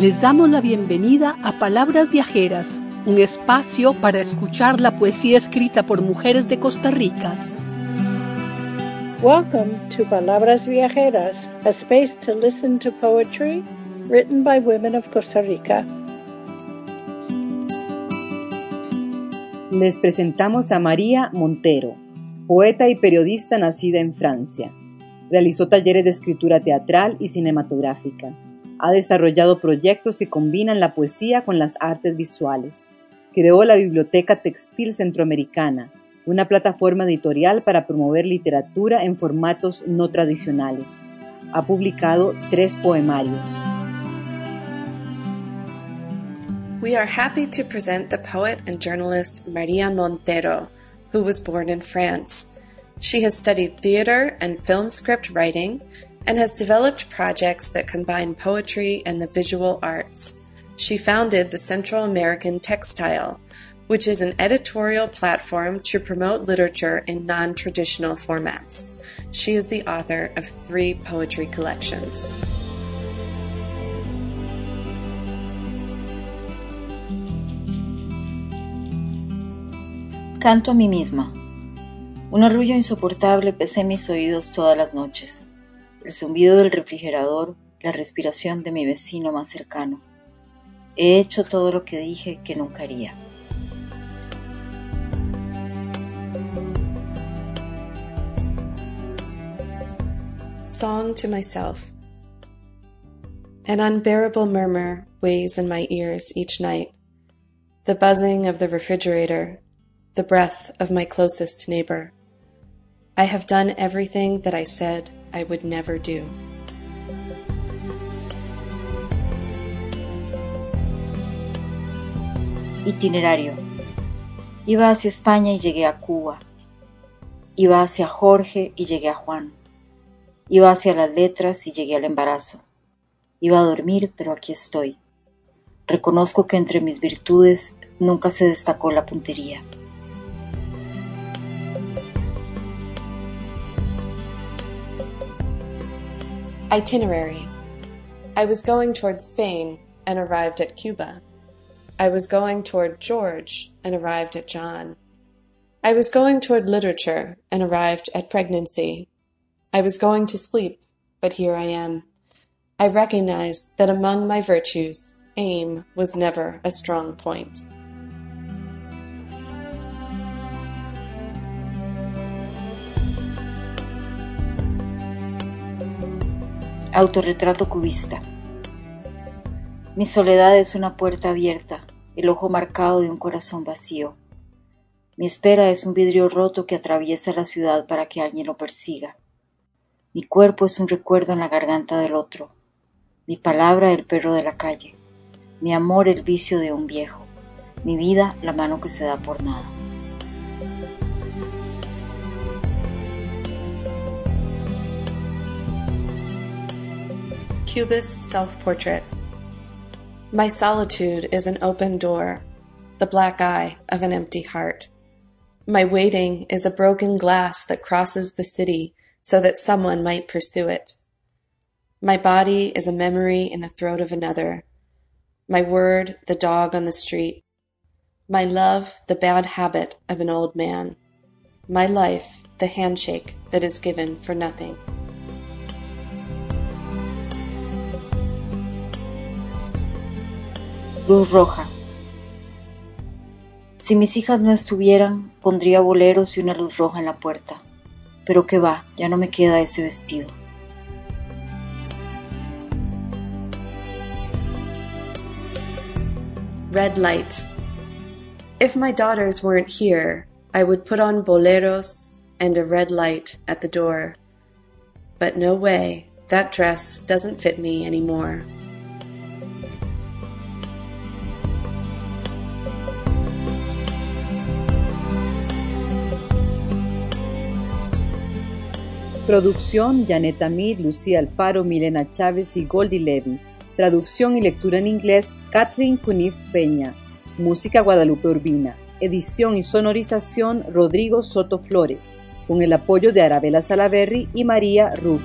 Les damos la bienvenida a Palabras Viajeras, un espacio para escuchar la poesía escrita por mujeres de Costa Rica. Welcome to Palabras Viajeras, a space to listen to poetry written by women of Costa Rica. Les presentamos a María Montero, poeta y periodista nacida en Francia. Realizó talleres de escritura teatral y cinematográfica ha desarrollado proyectos que combinan la poesía con las artes visuales. Creó la Biblioteca Textil Centroamericana, una plataforma editorial para promover literatura en formatos no tradicionales. Ha publicado tres poemarios. We are happy to present the poet and journalist Maria Montero, who was born in France. She has studied theater and film script writing and has developed projects that combine poetry and the visual arts. She founded the Central American Textile, which is an editorial platform to promote literature in non traditional formats. She is the author of three poetry collections. Canto a mí misma. Un arrullo insoportable pesé mis oídos todas las noches el zumbido del refrigerador, la respiración de mi vecino más cercano. He hecho todo lo que dije que nunca haría. Song to myself. An unbearable murmur weighs in my ears each night. The buzzing of the refrigerator, the breath of my closest neighbor. I have done everything that I said I would never do. Itinerario. Iba hacia España y llegué a Cuba. Iba hacia Jorge y llegué a Juan. Iba hacia las letras y llegué al embarazo. Iba a dormir, pero aquí estoy. Reconozco que entre mis virtudes nunca se destacó la puntería. Itinerary I was going toward Spain and arrived at Cuba. I was going toward George and arrived at John. I was going toward literature and arrived at pregnancy. I was going to sleep, but here I am. I recognize that among my virtues, aim was never a strong point. Autorretrato cubista. Mi soledad es una puerta abierta, el ojo marcado de un corazón vacío. Mi espera es un vidrio roto que atraviesa la ciudad para que alguien lo persiga. Mi cuerpo es un recuerdo en la garganta del otro. Mi palabra el perro de la calle. Mi amor el vicio de un viejo. Mi vida la mano que se da por nada. Cubist Self Portrait. My solitude is an open door, the black eye of an empty heart. My waiting is a broken glass that crosses the city so that someone might pursue it. My body is a memory in the throat of another. My word, the dog on the street. My love, the bad habit of an old man. My life, the handshake that is given for nothing. Luz roja. Si mis hijas no estuvieran, pondría boleros y una luz roja en la puerta. Pero que va, ya no me queda ese vestido. Red light. If my daughters weren't here, I would put on boleros and a red light at the door. But no way, that dress doesn't fit me anymore. Producción Janet Amid, Lucía Alfaro, Milena Chávez y Goldie Levy. Traducción y lectura en inglés Catherine Cunif Peña. Música Guadalupe Urbina. Edición y sonorización Rodrigo Soto Flores. Con el apoyo de Arabela Salaverry y María Ruth.